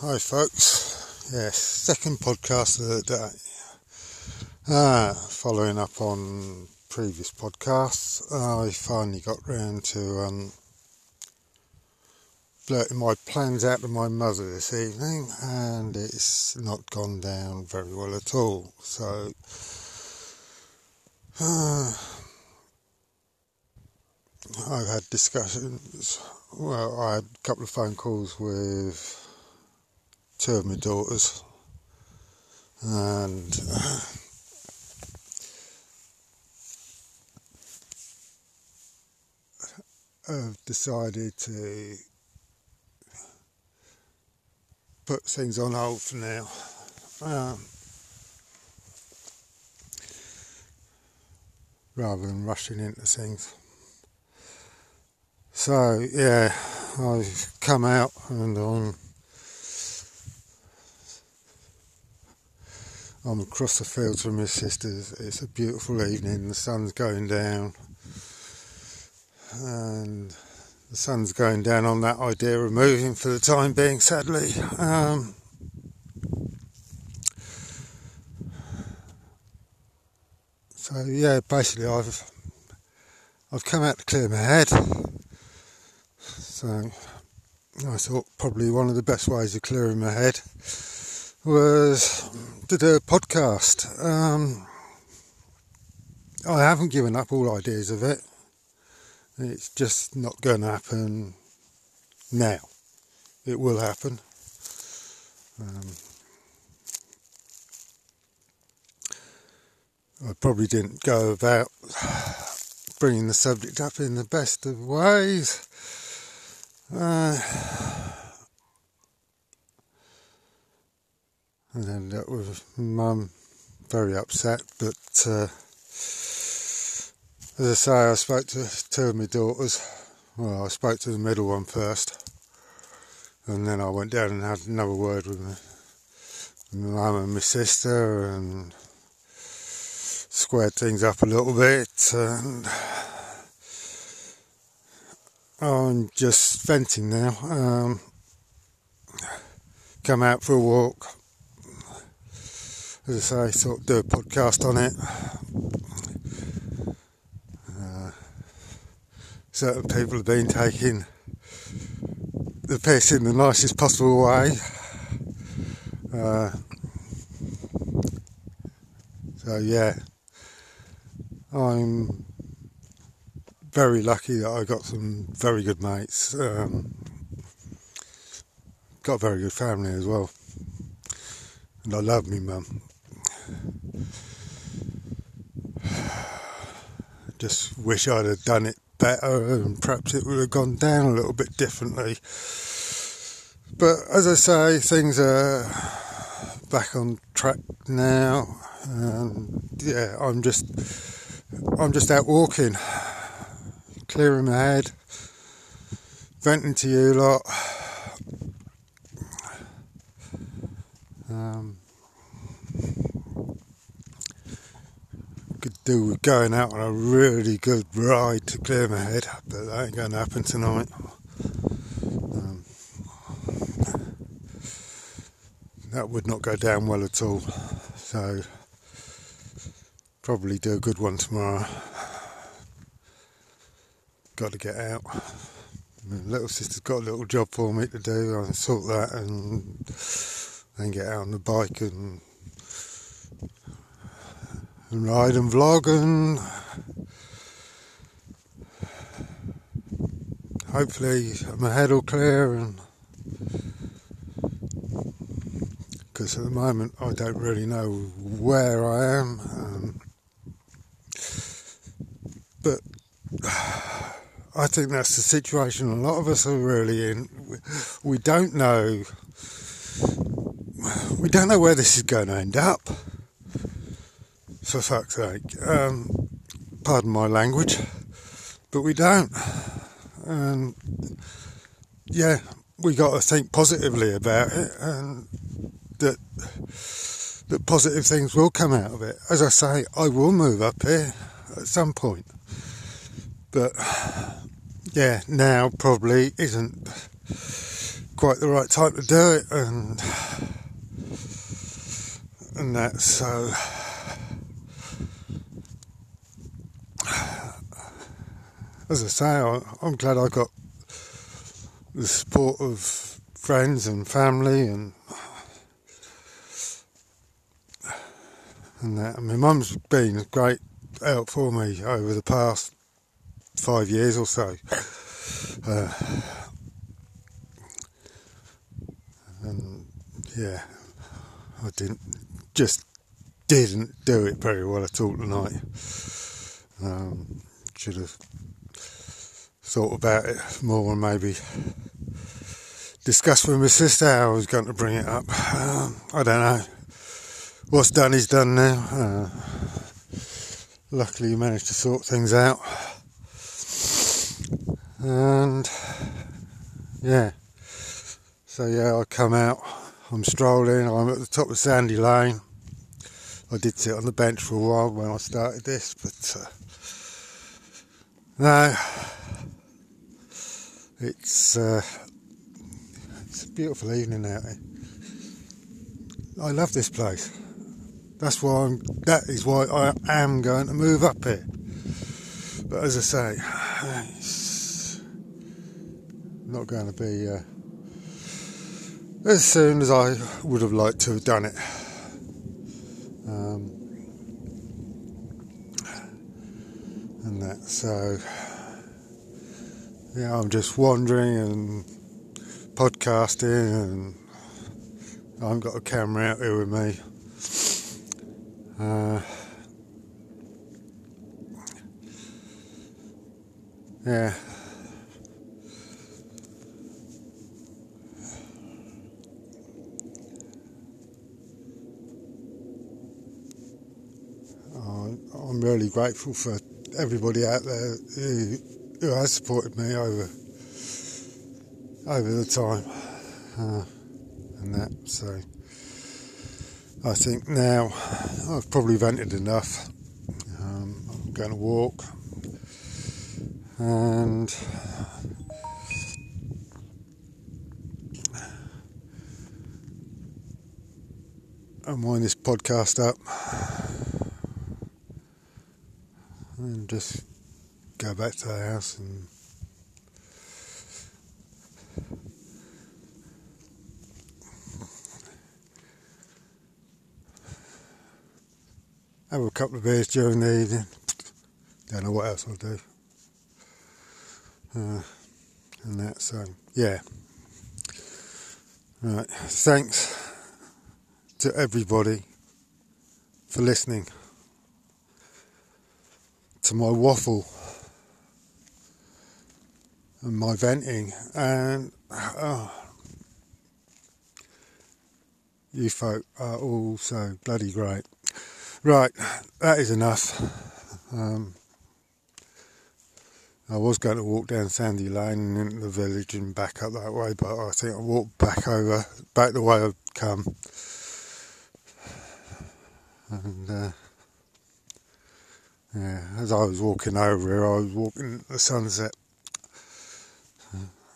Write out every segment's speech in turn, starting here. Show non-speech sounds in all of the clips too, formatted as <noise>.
Hi, folks. Yes, second podcast of the day. Ah, following up on previous podcasts, I finally got round to um, blurting my plans out to my mother this evening, and it's not gone down very well at all. So, uh, I've had discussions. Well, I had a couple of phone calls with two of my daughters, and uh, I've decided to put things on hold for now. Um, rather than rushing into things. So yeah, I've come out and I'm I'm across the fields from my sisters. It's a beautiful evening. The sun's going down, and the sun's going down on that idea of moving for the time being. Sadly, um, so yeah, basically, I've I've come out to clear my head. So I thought probably one of the best ways of clearing my head was do a podcast. Um, I haven't given up all ideas of it. It's just not going to happen now. It will happen. Um, I probably didn't go about bringing the subject up in the best of ways. Uh, and ended up with mum very upset. But uh, as I say, I spoke to two of my daughters. Well, I spoke to the middle one first, and then I went down and had another word with my, my mum and my sister, and squared things up a little bit. And I'm just venting now. Um, come out for a walk as I say, thought do a podcast on it. Uh, certain people have been taking the piss in the nicest possible way. Uh, so yeah, I'm very lucky that I got some very good mates. Um, got a very good family as well, and I love me mum. <sighs> Just wish I'd have done it better and perhaps it would have gone down a little bit differently. But as I say, things are back on track now, and yeah, I'm just I'm just out walking, clearing my head, venting to you lot. Um, do with going out on a really good ride to clear my head, but that ain't going to happen tonight. Um, that would not go down well at all. So, probably do a good one tomorrow. Got to get out. My little sister's got a little job for me to do. I'll sort that and then get out on the bike and and ride and vlog and hopefully my head will clear and because at the moment I don't really know where I am um, but <sighs> I think that's the situation a lot of us are really in. We don't know we don't know where this is going to end up for fuck's sake. Um, pardon my language, but we don't. And yeah, we got to think positively about it, and that that positive things will come out of it. As I say, I will move up here at some point, but yeah, now probably isn't quite the right time to do it, and and that. So as I say, I, I'm glad I got the support of friends and family and and that. I Mum's been a great help for me over the past five years or so. Uh, and yeah, I didn't just didn't do it very well at all tonight. Um, should have thought about it more and maybe discussed with my sister how I was going to bring it up. Um, I don't know. What's done is done now. Uh, luckily, managed to sort things out. And yeah, so yeah, I come out. I'm strolling. I'm at the top of Sandy Lane. I did sit on the bench for a while when I started this, but uh, no, it's uh, it's a beautiful evening out here. I love this place. That's why I'm. That is why I am going to move up here. But as I say, it's not going to be uh, as soon as I would have liked to have done it. That so yeah, I'm just wandering and podcasting, and I haven't got a camera out here with me. Uh, yeah. I'm really grateful for everybody out there who who has supported me over over the time uh, and that. So I think now I've probably vented enough. Um, I'm going to walk and. and wind this podcast up and just go back to the house and have a couple of beers during the evening. Don't know what else I'll do. Uh, and that, so yeah. Right, thanks to everybody for listening to my waffle and my venting, and oh, you folk are all so bloody great. Right, that is enough. Um, I was going to walk down Sandy Lane and into the village and back up that way, but I think I walked back over, back the way I've come. And uh, yeah, as I was walking over here, I was walking the sunset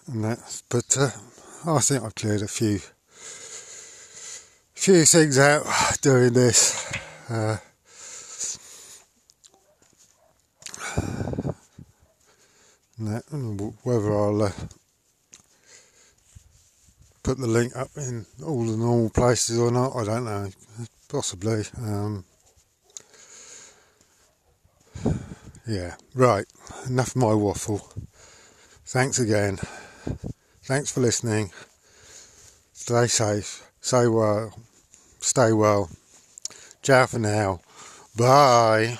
and that. But uh, I think I've cleared a few few things out doing this. Uh, that, whether I'll uh, put the link up in all the normal places or not, I don't know. Possibly. Um, yeah, right. Enough of my waffle. Thanks again. Thanks for listening. Stay safe. Stay well. Stay well. Ciao for now. Bye.